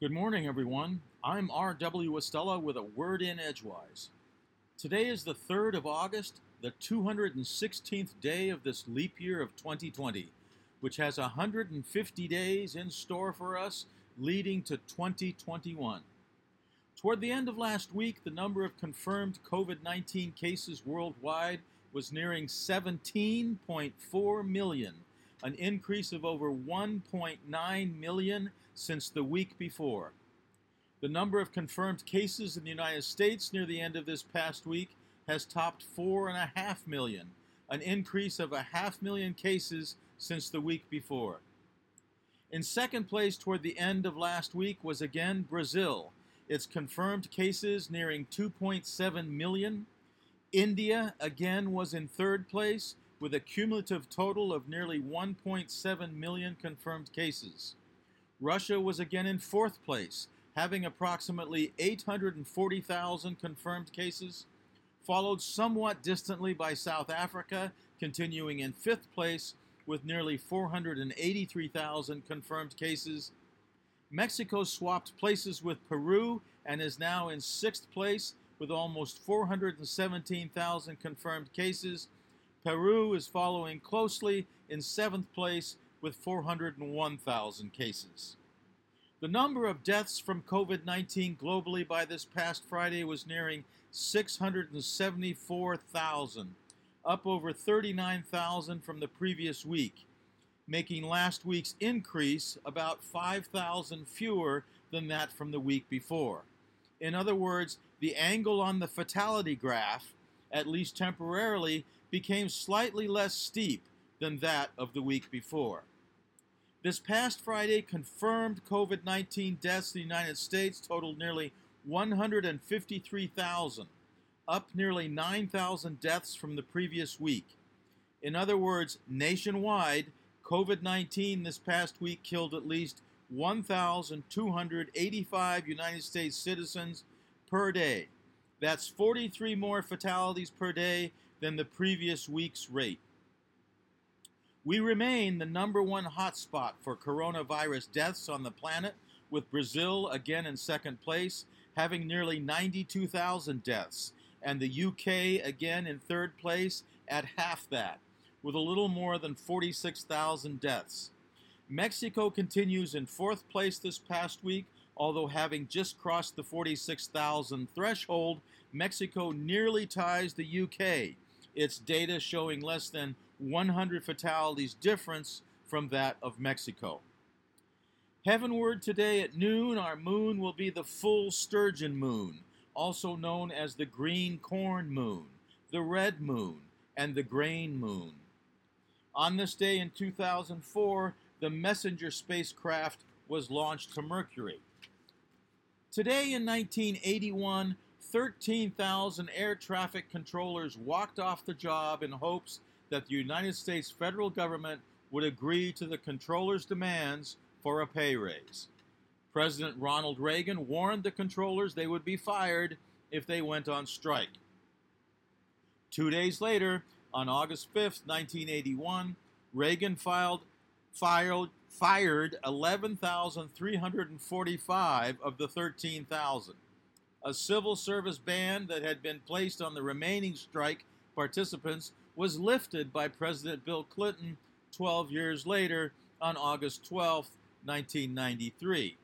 Good morning, everyone. I'm R.W. Estela with a word in Edgewise. Today is the 3rd of August, the 216th day of this leap year of 2020, which has 150 days in store for us, leading to 2021. Toward the end of last week, the number of confirmed COVID 19 cases worldwide was nearing 17.4 million, an increase of over 1.9 million since the week before. The number of confirmed cases in the United States near the end of this past week has topped 4.5 million, an increase of a half million cases since the week before. In second place toward the end of last week was again Brazil, its confirmed cases nearing 2.7 million. India again was in third place with a cumulative total of nearly 1.7 million confirmed cases. Russia was again in fourth place, having approximately 840,000 confirmed cases, followed somewhat distantly by South Africa, continuing in fifth place with nearly 483,000 confirmed cases. Mexico swapped places with Peru and is now in sixth place with almost 417,000 confirmed cases. Peru is following closely in seventh place with 401,000 cases. The number of deaths from COVID 19 globally by this past Friday was nearing 674,000, up over 39,000 from the previous week, making last week's increase about 5,000 fewer than that from the week before. In other words, the angle on the fatality graph, at least temporarily, became slightly less steep than that of the week before. This past Friday, confirmed COVID 19 deaths in the United States totaled nearly 153,000, up nearly 9,000 deaths from the previous week. In other words, nationwide, COVID 19 this past week killed at least 1,285 United States citizens per day. That's 43 more fatalities per day than the previous week's rate. We remain the number one hotspot for coronavirus deaths on the planet, with Brazil again in second place, having nearly 92,000 deaths, and the UK again in third place at half that, with a little more than 46,000 deaths. Mexico continues in fourth place this past week, although having just crossed the 46,000 threshold, Mexico nearly ties the UK, its data showing less than 100 fatalities difference from that of Mexico. Heavenward today at noon, our moon will be the full sturgeon moon, also known as the green corn moon, the red moon, and the grain moon. On this day in 2004, the Messenger spacecraft was launched to Mercury. Today in 1981, 13,000 air traffic controllers walked off the job in hopes that the United States federal government would agree to the controller's demands for a pay raise. President Ronald Reagan warned the controllers they would be fired if they went on strike. Two days later, on August 5, 1981, Reagan filed, filed, fired 11,345 of the 13,000. A civil service ban that had been placed on the remaining strike participants was lifted by President Bill Clinton 12 years later on August 12, 1993.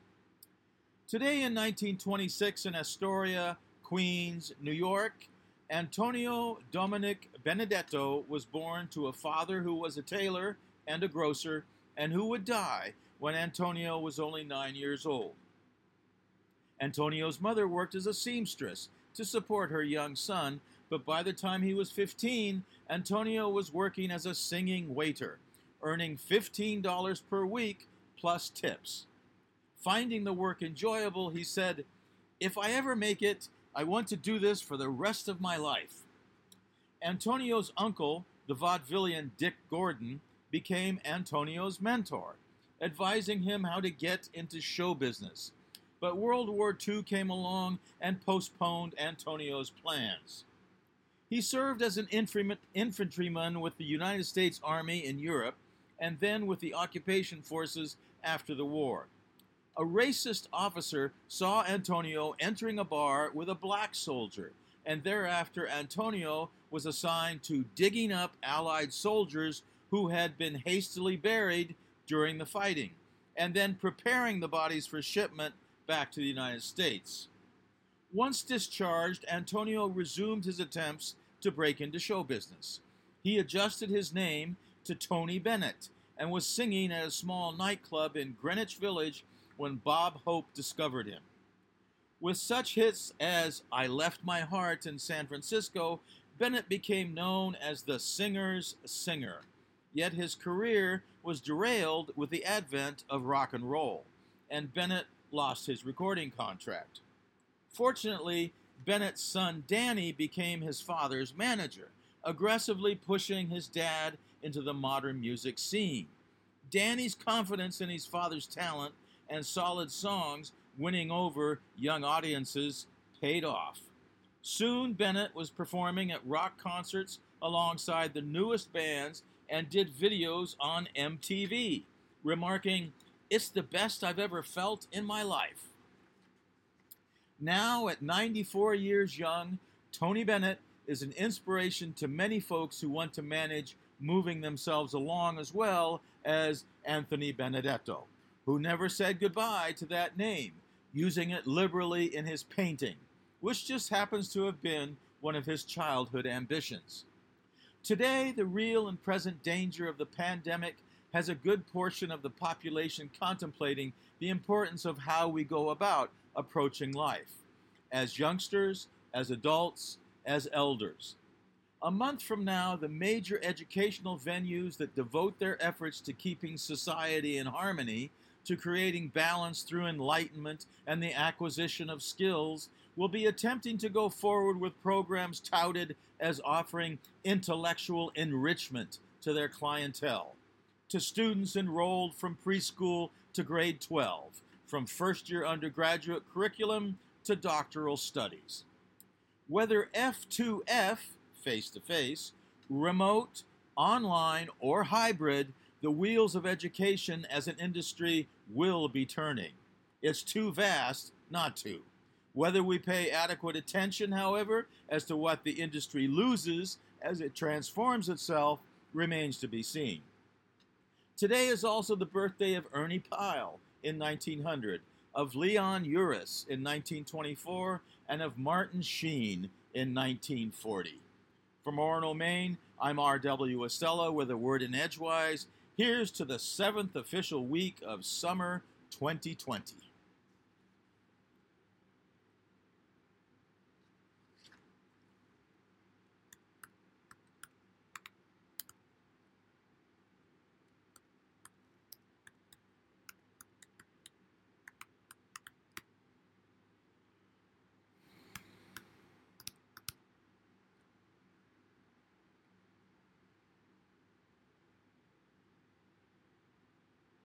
Today in 1926 in Astoria, Queens, New York, Antonio Dominic Benedetto was born to a father who was a tailor and a grocer and who would die when Antonio was only nine years old. Antonio's mother worked as a seamstress to support her young son, but by the time he was 15, Antonio was working as a singing waiter, earning $15 per week plus tips. Finding the work enjoyable, he said, If I ever make it, I want to do this for the rest of my life. Antonio's uncle, the vaudevillian Dick Gordon, became Antonio's mentor, advising him how to get into show business. But World War II came along and postponed Antonio's plans. He served as an infantryman with the United States Army in Europe and then with the occupation forces after the war. a racist officer saw Antonio entering a bar with a black soldier, and thereafter Antonio was assigned to digging up Allied soldiers who had been hastily buried during the fighting, and then preparing the bodies for shipment back to the United States. Once discharged, Antonio resumed his attempts to break into show business. He adjusted his name to Tony Bennett and was singing at a small nightclub in Greenwich Village when Bob Hope discovered him. With such hits as I Left My Heart in San Francisco, Bennett became known as the singer's singer. Yet his career was derailed with the advent of rock and roll, and Bennett lost his recording contract. Fortunately, Bennett's son Danny became his father's manager, aggressively pushing his dad into the modern music scene. Danny's confidence in his father's talent and solid songs winning over young audiences paid off. Soon, Bennett was performing at rock concerts alongside the newest bands and did videos on MTV, remarking, It's the best I've ever felt in my life. Now, at 94 years young, Tony Bennett is an inspiration to many folks who want to manage moving themselves along as well as Anthony Benedetto, who never said goodbye to that name, using it liberally in his painting, which just happens to have been one of his childhood ambitions. Today, the real and present danger of the pandemic has a good portion of the population contemplating the importance of how we go about approaching life as youngsters, as adults, as elders. A month from now, the major educational venues that devote their efforts to keeping society in harmony, to creating balance through enlightenment and the acquisition of skills, will be attempting to go forward with programs touted as offering intellectual enrichment to their clientele, to students enrolled from preschool to grade 12, from first year undergraduate curriculum to doctoral studies. Whether F2F, face to face, remote, online, or hybrid, the wheels of education as an industry will be turning. It's too vast not to. Whether we pay adequate attention, however, as to what the industry loses as it transforms itself remains to be seen. Today is also the birthday of Ernie Pyle in 1900, of Leon Uris in 1924, and of Martin Sheen in 1940. From Orono, Maine, I'm R.W. Estela with a word in Edgewise. Here's to the seventh official week of summer 2020.